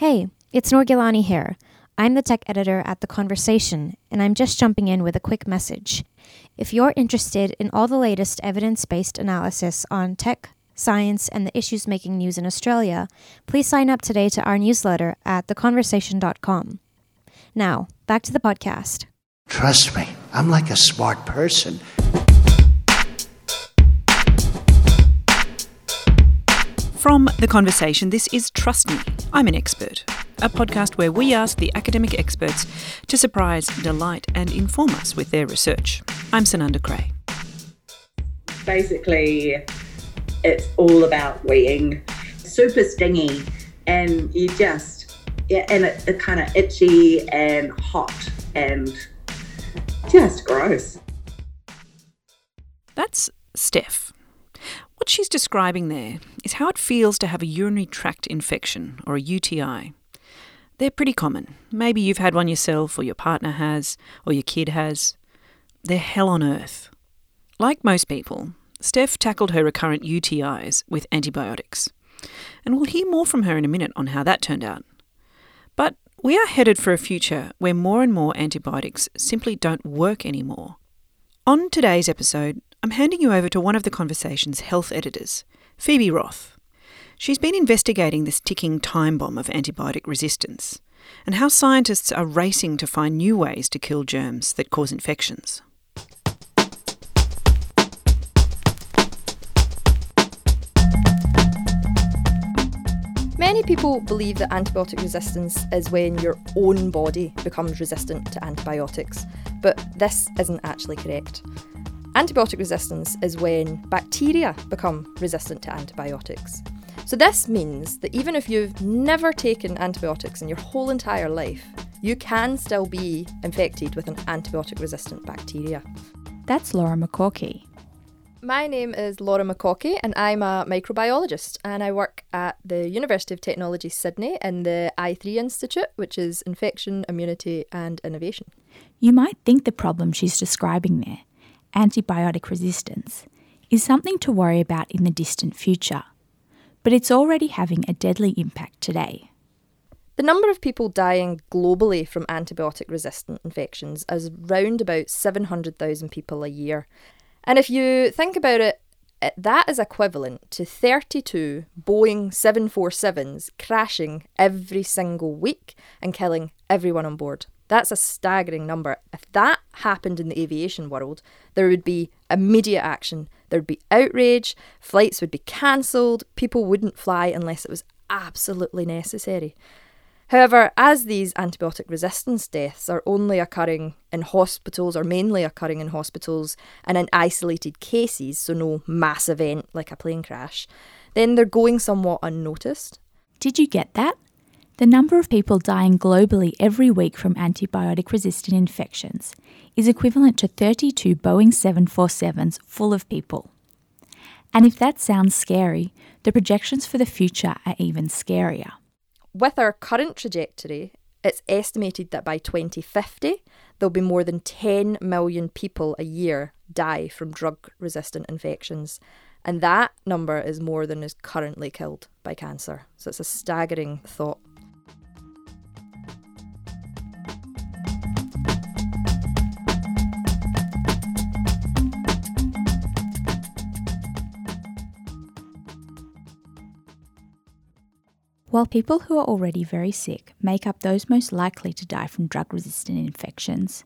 Hey, it's Noor Gilani here. I'm the tech editor at The Conversation, and I'm just jumping in with a quick message. If you're interested in all the latest evidence based analysis on tech, science, and the issues making news in Australia, please sign up today to our newsletter at theconversation.com. Now, back to the podcast. Trust me, I'm like a smart person. From The Conversation, this is Trust Me, I'm an Expert, a podcast where we ask the academic experts to surprise, delight, and inform us with their research. I'm Sunanda Creagh. Basically, it's all about weeing. Super stingy, and you just, yeah, and it's it kind of itchy and hot and just gross. That's Steph. What she's describing there is how it feels to have a urinary tract infection or a UTI. They're pretty common. Maybe you've had one yourself, or your partner has, or your kid has. They're hell on earth. Like most people, Steph tackled her recurrent UTIs with antibiotics. And we'll hear more from her in a minute on how that turned out. But we are headed for a future where more and more antibiotics simply don't work anymore. On today's episode, I'm handing you over to one of the conversation's health editors, Phoebe Roth. She's been investigating this ticking time bomb of antibiotic resistance and how scientists are racing to find new ways to kill germs that cause infections. Many people believe that antibiotic resistance is when your own body becomes resistant to antibiotics, but this isn't actually correct. Antibiotic resistance is when bacteria become resistant to antibiotics. So, this means that even if you've never taken antibiotics in your whole entire life, you can still be infected with an antibiotic resistant bacteria. That's Laura McCaughey. My name is Laura McCaughey, and I'm a microbiologist, and I work at the University of Technology Sydney in the I3 Institute, which is Infection, Immunity and Innovation. You might think the problem she's describing there antibiotic resistance, is something to worry about in the distant future, but it's already having a deadly impact today. The number of people dying globally from antibiotic resistant infections is round about 700,000 people a year. And if you think about it, eh, that is equivalent to 32 Boeing 747s crashing every single week and killing everyone on board. That's a staggering number. If that happened in the aviation world, there would be immediate action. There would be outrage, flights would be cancelled, people wouldn't fly unless it was absolutely necessary. However, as these antibiotic resistance deaths are only occurring in hospitals or mainly occurring in hospitals and in isolated cases, so no mass event like a plane crash, then they're going somewhat unnoticed. Did you get that? The number of people dying globally every week from antibiotic resistant infections is equivalent to 32 Boeing 747s full of people. And if that sounds scary, the projections for the future are even scarier. With our current trajectory, it's estimated that by 2050, there'll be more than 10 million people a year die from drug resistant infections. And that number is more than is currently killed by cancer. So it's a staggering thought. While people who are already very sick make up those most likely to die from drug resistant infections,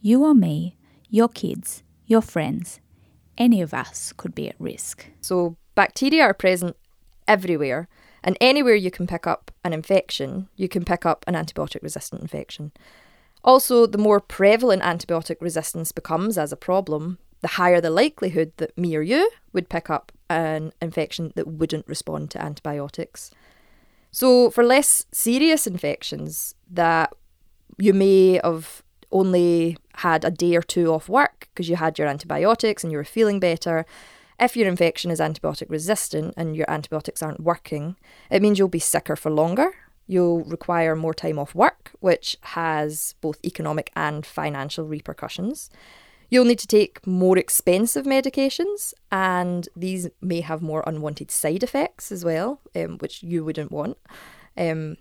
you or me, your kids, your friends, any of us could be at risk. So, bacteria are present everywhere, and anywhere you can pick up an infection, you can pick up an antibiotic resistant infection. Also, the more prevalent antibiotic resistance becomes as a problem, the higher the likelihood that me or you would pick up an infection that wouldn't respond to antibiotics. So, for less serious infections that you may have only had a day or two off work because you had your antibiotics and you were feeling better, if your infection is antibiotic resistant and your antibiotics aren't working, it means you'll be sicker for longer. You'll require more time off work, which has both economic and financial repercussions. You'll need to take more expensive medications, and these may have more unwanted side effects as well, um, which you wouldn't want. Um,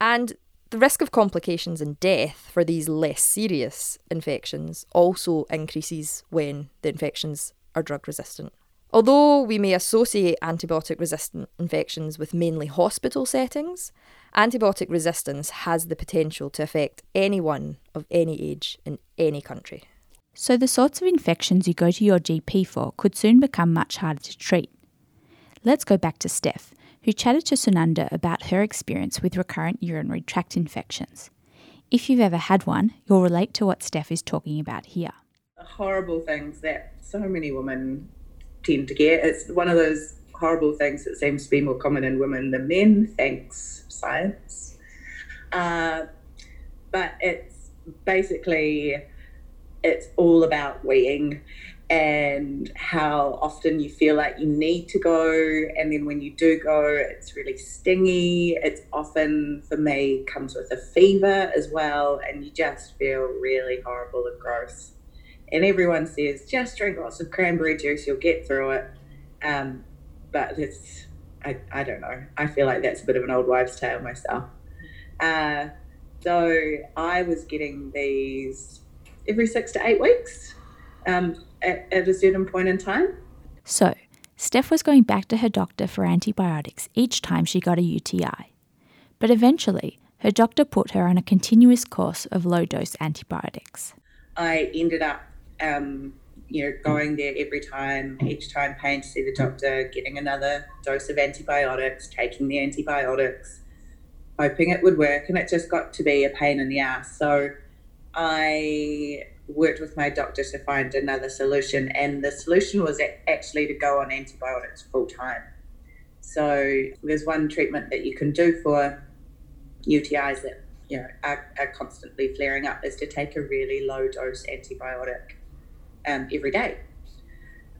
And the risk of complications and death for these less serious infections also increases when the infections are drug resistant. Although we may associate antibiotic resistant infections with mainly hospital settings, antibiotic resistance has the potential to affect anyone of any age in any country. So, the sorts of infections you go to your GP for could soon become much harder to treat. Let's go back to Steph, who chatted to Sunanda about her experience with recurrent urinary tract infections. If you've ever had one, you'll relate to what Steph is talking about here. Horrible things that so many women tend to get. It's one of those horrible things that seems to be more common in women than men, thanks science. Uh, but it's basically it's all about weeing and how often you feel like you need to go and then when you do go it's really stingy it's often for me comes with a fever as well and you just feel really horrible and gross and everyone says just drink lots of cranberry juice, you'll get through it. Um, but it's, I, I don't know. I feel like that's a bit of an old wives' tale myself. Uh, so I was getting these every six to eight weeks um, at, at a certain point in time. So, Steph was going back to her doctor for antibiotics each time she got a UTI. But eventually, her doctor put her on a continuous course of low dose antibiotics. I ended up um, you know, going there every time, each time paying to see the doctor, getting another dose of antibiotics, taking the antibiotics, hoping it would work. And it just got to be a pain in the ass. So I worked with my doctor to find another solution. And the solution was actually to go on antibiotics full time. So there's one treatment that you can do for UTIs that you know are, are constantly flaring up is to take a really low dose antibiotic um, every day.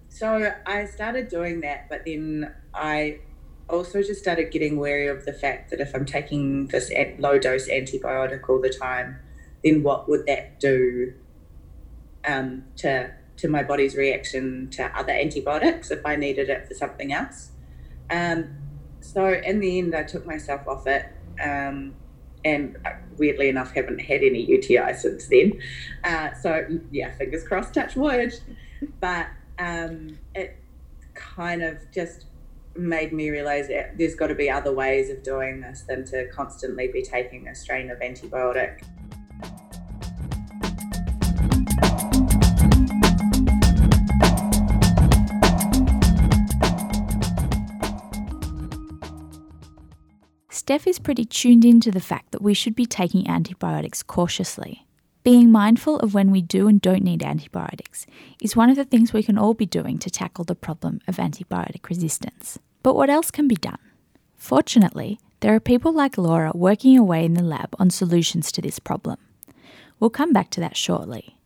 So I started doing that, but then I also just started getting wary of the fact that if I'm taking this low dose antibiotic all the time, then what would that do um, to to my body's reaction to other antibiotics if I needed it for something else? Um, so in the end, I took myself off it. Um, and weirdly enough, haven't had any UTI since then. Uh, so yeah, fingers crossed, touch wood. But um, it kind of just made me realize that there's got to be other ways of doing this than to constantly be taking a strain of antibiotic. Steph is pretty tuned into the fact that we should be taking antibiotics cautiously. Being mindful of when we do and don't need antibiotics is one of the things we can all be doing to tackle the problem of antibiotic resistance. But what else can be done? Fortunately, there are people like Laura working away in the lab on solutions to this problem. We'll come back to that shortly.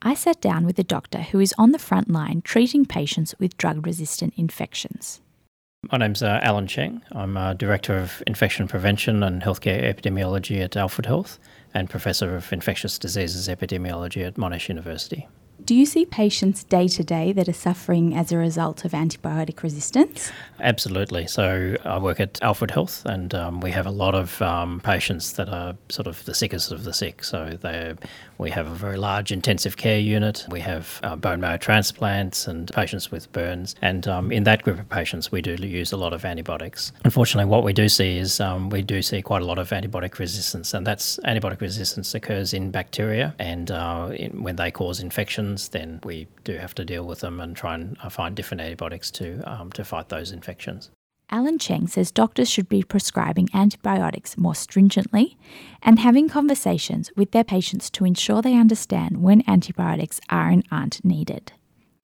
I sat down with a doctor who is on the front line treating patients with drug resistant infections. My name's uh, Alan Cheng. I'm uh, Director of Infection Prevention and Healthcare Epidemiology at Alfred Health and Professor of Infectious Diseases Epidemiology at Monash University. Do you see patients day to day that are suffering as a result of antibiotic resistance? Absolutely. So I work at Alfred Health, and um, we have a lot of um, patients that are sort of the sickest of the sick. So we have a very large intensive care unit. We have uh, bone marrow transplants and patients with burns, and um, in that group of patients, we do use a lot of antibiotics. Unfortunately, what we do see is um, we do see quite a lot of antibiotic resistance, and that's antibiotic resistance occurs in bacteria, and uh, in, when they cause infections then we do have to deal with them and try and uh, find different antibiotics to, um, to fight those infections. Alan Cheng says doctors should be prescribing antibiotics more stringently and having conversations with their patients to ensure they understand when antibiotics are and aren't needed.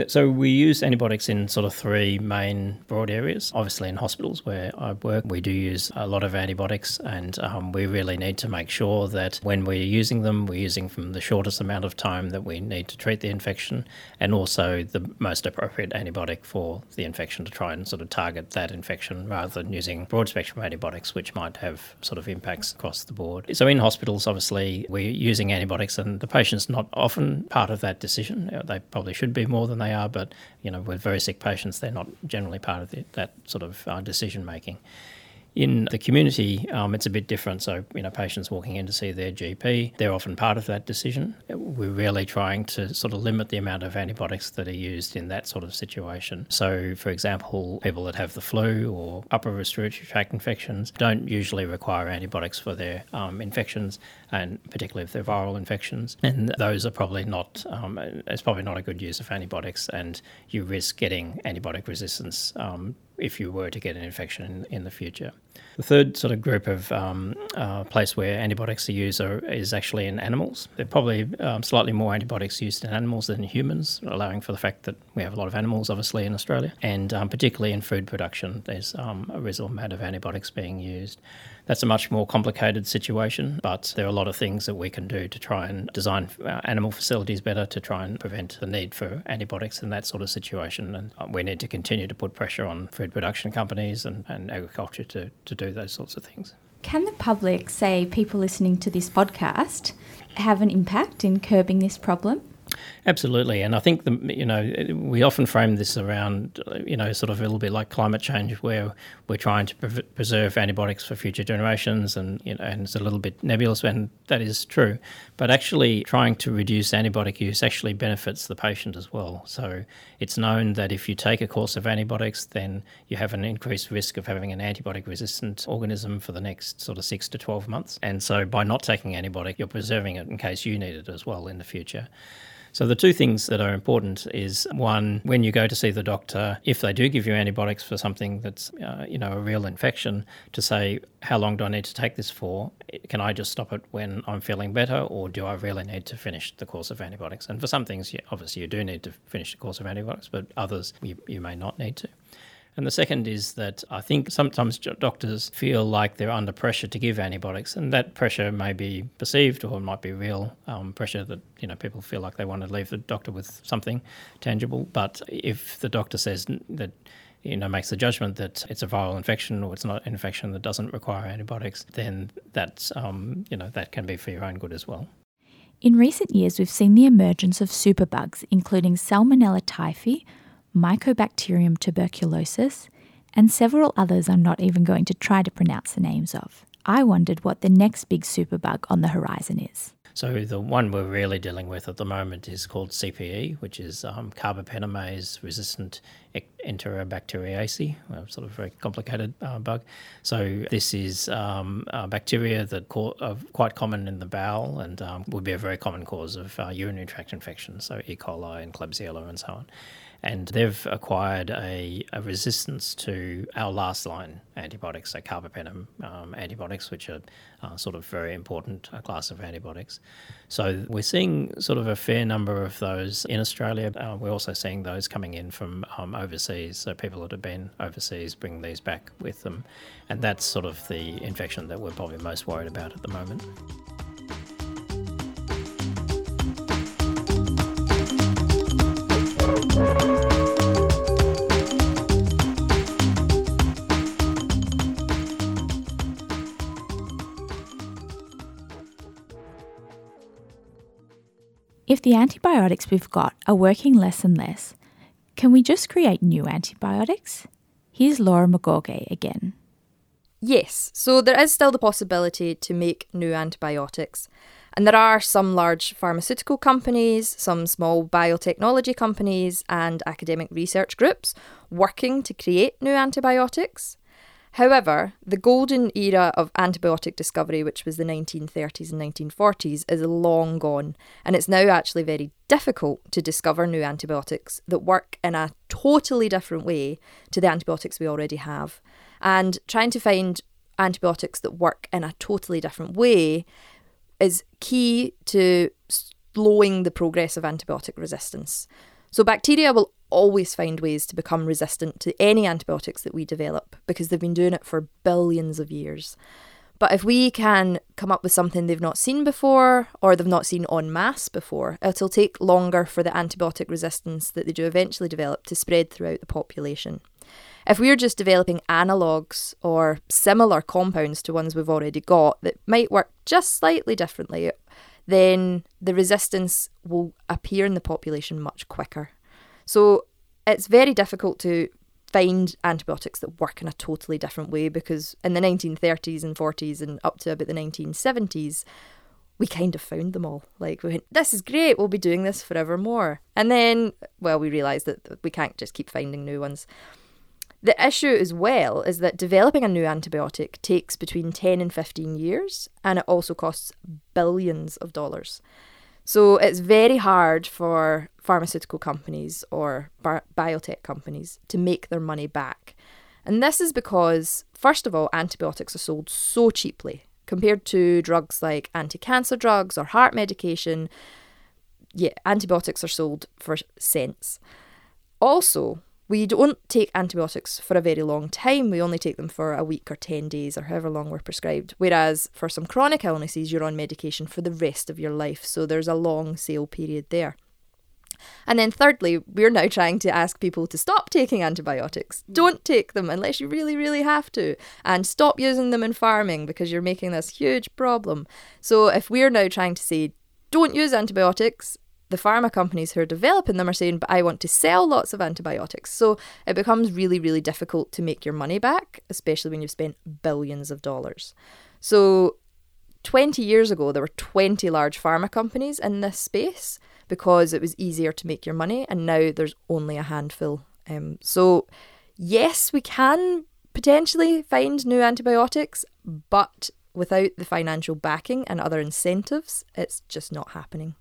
So we use antibiotics in sort of three main broad areas. Obviously, in hospitals where I work, we do use a lot of antibiotics, and um, we really need to make sure that when we're using them, we're using from the shortest amount of time that we need to treat the infection, and also the most appropriate antibiotic for the infection to try and sort of target that infection rather than using broad spectrum antibiotics, which might have sort of impacts across the board. So in hospitals, obviously, we're using antibiotics, and the patient's not often part of that decision. They probably should be more than they they are, but you know, with very sick patients, they're not generally part of the, that sort of uh, decision making. In the community, um, it's a bit different. So, you know, patients walking in to see their GP, they're often part of that decision. We're really trying to sort of limit the amount of antibiotics that are used in that sort of situation. So, for example, people that have the flu or upper respiratory tract infections don't usually require antibiotics for their um, infections, and particularly if they're viral infections. And those are probably not, um, it's probably not a good use of antibiotics, and you risk getting antibiotic resistance um, if you were to get an infection in, in the future. The third sort of group of um, uh, place where antibiotics are used are, is actually in animals. There are probably um, slightly more antibiotics used in animals than in humans, allowing for the fact that we have a lot of animals, obviously, in Australia, and um, particularly in food production, there's um, a reasonable amount of antibiotics being used. That's a much more complicated situation, but there are a lot of things that we can do to try and design animal facilities better to try and prevent the need for antibiotics in that sort of situation. And uh, we need to continue to put pressure on food production companies and, and agriculture to, to do those sorts of things. Can the public, say people listening to this podcast, have an impact in curbing this problem? Absolutely, and I think the you know we often frame this around you know sort of a little bit like climate change, where we're trying to pre- preserve antibiotics for future generations, and you know, and it's a little bit nebulous, and that is true. But actually, trying to reduce antibiotic use actually benefits the patient as well. So it's known that if you take a course of antibiotics, then you have an increased risk of having an antibiotic-resistant organism for the next sort of six to twelve months, and so by not taking antibiotic, you're preserving it in case you need it as well in the future. So the two things that are important is one, when you go to see the doctor, if they do give you antibiotics for something that's uh, you know a real infection, to say how long do I need to take this for? Can I just stop it when I'm feeling better, or do I really need to finish the course of antibiotics? And for some things, obviously you do need to finish the course of antibiotics, but others you, you may not need to. And the second is that I think sometimes doctors feel like they're under pressure to give antibiotics, and that pressure may be perceived or it might be real um, pressure that you know people feel like they want to leave the doctor with something tangible. But if the doctor says that you know makes the judgment that it's a viral infection or it's not an infection that doesn't require antibiotics, then that's um, you know that can be for your own good as well. In recent years, we've seen the emergence of superbugs, including Salmonella typhi, Mycobacterium tuberculosis, and several others I'm not even going to try to pronounce the names of. I wondered what the next big superbug on the horizon is. So the one we're really dealing with at the moment is called CPE, which is um, carbapenemase resistant enterobacteriaceae, a sort of very complicated uh, bug. So this is um, bacteria that are quite common in the bowel and um, would be a very common cause of uh, urinary tract infections, so E. coli and Klebsiella and so on and they've acquired a, a, resistance to our last line antibiotics, so carbapenem um, antibiotics, which are uh, sort of very important uh, class of antibiotics. So we're seeing sort of a fair number of those in Australia. Uh, we're also seeing those coming in from um, overseas, so people that have been overseas bring these back with them, and that's sort of the infection that we're probably most worried about at the moment. If the antibiotics we've got are working less and less, can we just create new antibiotics? Here's Laura McCaughey again. Yes, so there is still the possibility to make new antibiotics. And there are some large pharmaceutical companies, some small biotechnology companies, and academic research groups working to create new antibiotics. However, the golden era of antibiotic discovery, which was the 1930s and 1940s, is long gone, and it's now actually very difficult to discover new antibiotics that work in a totally different way to the antibiotics we already have. And trying to find antibiotics that work in a totally different way is key to slowing the progress of antibiotic resistance. So, bacteria will always find ways to become resistant to any antibiotics that we develop because they've been doing it for billions of years. But if we can come up with something they've not seen before or they've not seen en masse before, it'll take longer for the antibiotic resistance that they do eventually develop to spread throughout the population. If we're just developing analogues or similar compounds to ones we've already got that might work just slightly differently, then the resistance will appear in the population much quicker. So it's very difficult to find antibiotics that work in a totally different way because in the 1930s and 40s and up to about the 1970s, we kind of found them all. Like, we went, this is great, we'll be doing this forevermore. And then, well, we realised that we can't just keep finding new ones. The issue as well is that developing a new antibiotic takes between 10 and 15 years, and it also costs billions of dollars. So it's very hard for pharmaceutical companies or bi- biotech companies to make their money back. And this is because, first of all, antibiotics are sold so cheaply compared to drugs like anti cancer drugs or heart medication. Yeah, antibiotics are sold for cents. Also, we don't take antibiotics for a very long time. We only take them for a week or 10 days or however long we're prescribed. Whereas for some chronic illnesses, you're on medication for the rest of your life. So there's a long sale period there. And then, thirdly, we're now trying to ask people to stop taking antibiotics. Don't take them unless you really, really have to. And stop using them in farming because you're making this huge problem. So, if we're now trying to say, don't use antibiotics, the pharma companies who are developing them are saying, but I want to sell lots of antibiotics. So it becomes really, really difficult to make your money back, especially when you've spent billions of dollars. So 20 years ago, there were 20 large pharma companies in this space because it was easier to make your money, and now there's only a handful. Um, so, yes, we can potentially find new antibiotics, but without the financial backing and other incentives, it's just not happening.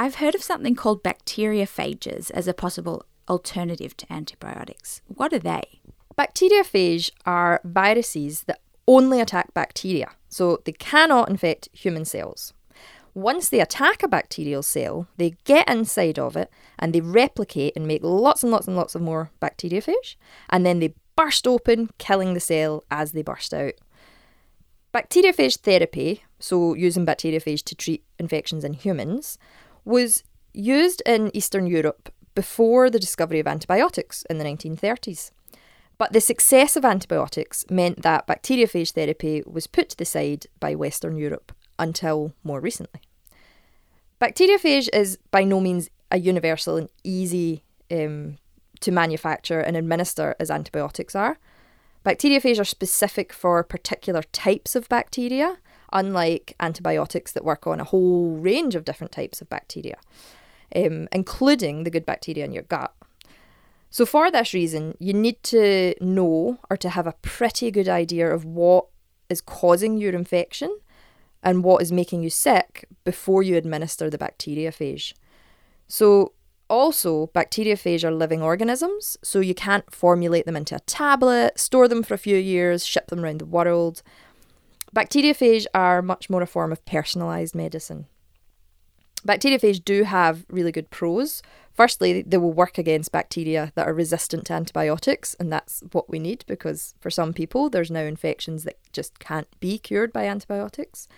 I've heard of something called bacteriophages as a possible alternative to antibiotics. What are they? Bacteriophage are viruses that only attack bacteria, so they cannot infect human cells. Once they attack a bacterial cell, they get inside of it and they replicate and make lots and lots and lots of more bacteriophage, and then they burst open, killing the cell as they burst out. Bacteriophage therapy, so using bacteriophage to treat infections in humans, was used in Eastern Europe before the discovery of antibiotics in the 1930s. But the success of antibiotics meant that bacteriophage therapy was put to the side by Western Europe until more recently. Bacteriophage is by no means a universal and easy um, to manufacture and administer as antibiotics are. Bacteriophage are specific for particular types of bacteria, unlike antibiotics that work on a whole range of different types of bacteria, um, including the good bacteria in your gut. So, for this reason, you need to know or to have a pretty good idea of what is causing your infection and what is making you sick before you administer the bacteriophage. So, also, bacteriophage are living organisms, so you can't formulate them into a tablet, store them for a few years, ship them around the world. Bacteriophage are much more a form of personalised medicine. Bacteriophage do have really good pros. Firstly, they will work against bacteria that are resistant to antibiotics, and that's what we need because for some people, there's now infections that just can't be cured by antibiotics.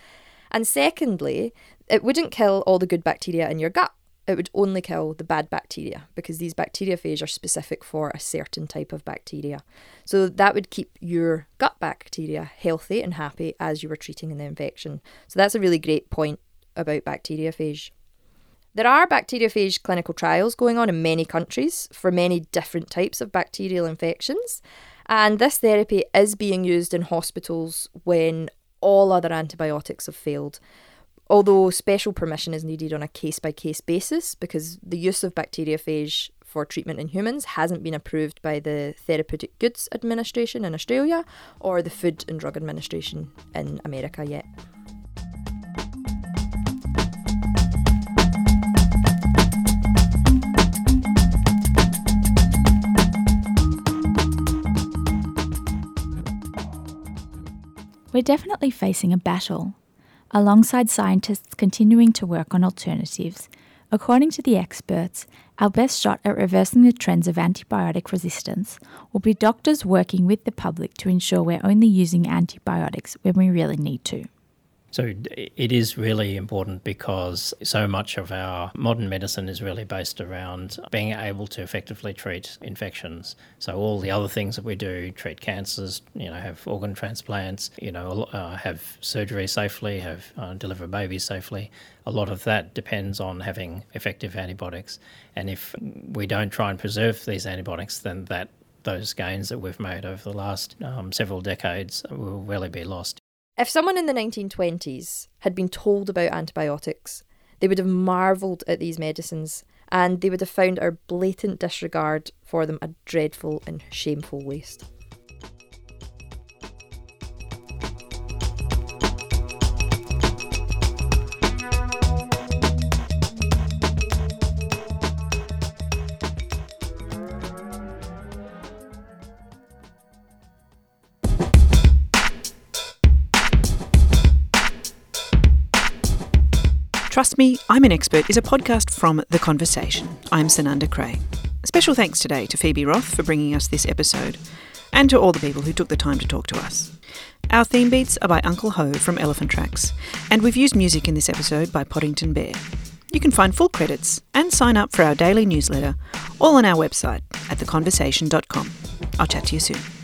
And secondly, it wouldn't kill all the good bacteria in your gut it would only kill the bad bacteria because these bacteriophage are specific for a certain type of bacteria. So that would keep your gut bacteria healthy and happy as you were treating the infection. So that's a really great point about bacteriophage. There are bacteriophage clinical trials going on in many countries for many different types of bacterial infections, and this therapy is being used in hospitals when all other antibiotics have failed although special permission is needed on a case by case basis because the use of bacteriophage for treatment in humans hasn't been approved by the Therapeutic Goods Administration in Australia or the Food and Drug Administration in America yet. We're definitely facing a battle alongside scientists continuing to work on alternatives. According to the experts, our best shot at reversing the trends of antibiotic resistance will be doctors working with the public to ensure we're only using antibiotics when we really need to. So it is really important because so much of our modern medicine is really based around being able to effectively treat infections. So all the other things that we do, treat cancers, you know, have organ transplants, you know, uh, have surgery safely, have uh, deliver babies safely. A lot of that depends on having effective antibiotics. And if we don't try and preserve these antibiotics, then that those gains that we've made over the last um, several decades will really be lost. If someone in the 1920s had been told about antibiotics, they would have marvelled at these medicines and they would have found our blatant disregard for them a dreadful and shameful waste. Trust Me, I'm an Expert is a podcast from The Conversation. I'm Sunanda Creagh. Special thanks today to Phoebe Roth for bringing us this episode, and to all the people who took the time to talk to us. Our theme beats are by Uncle Ho from Elephant Tracks, and we've used music in this episode by Poddington Bear. You can find full credits and sign up for our daily newsletter all on our website at theconversation.com. I'll chat to you soon.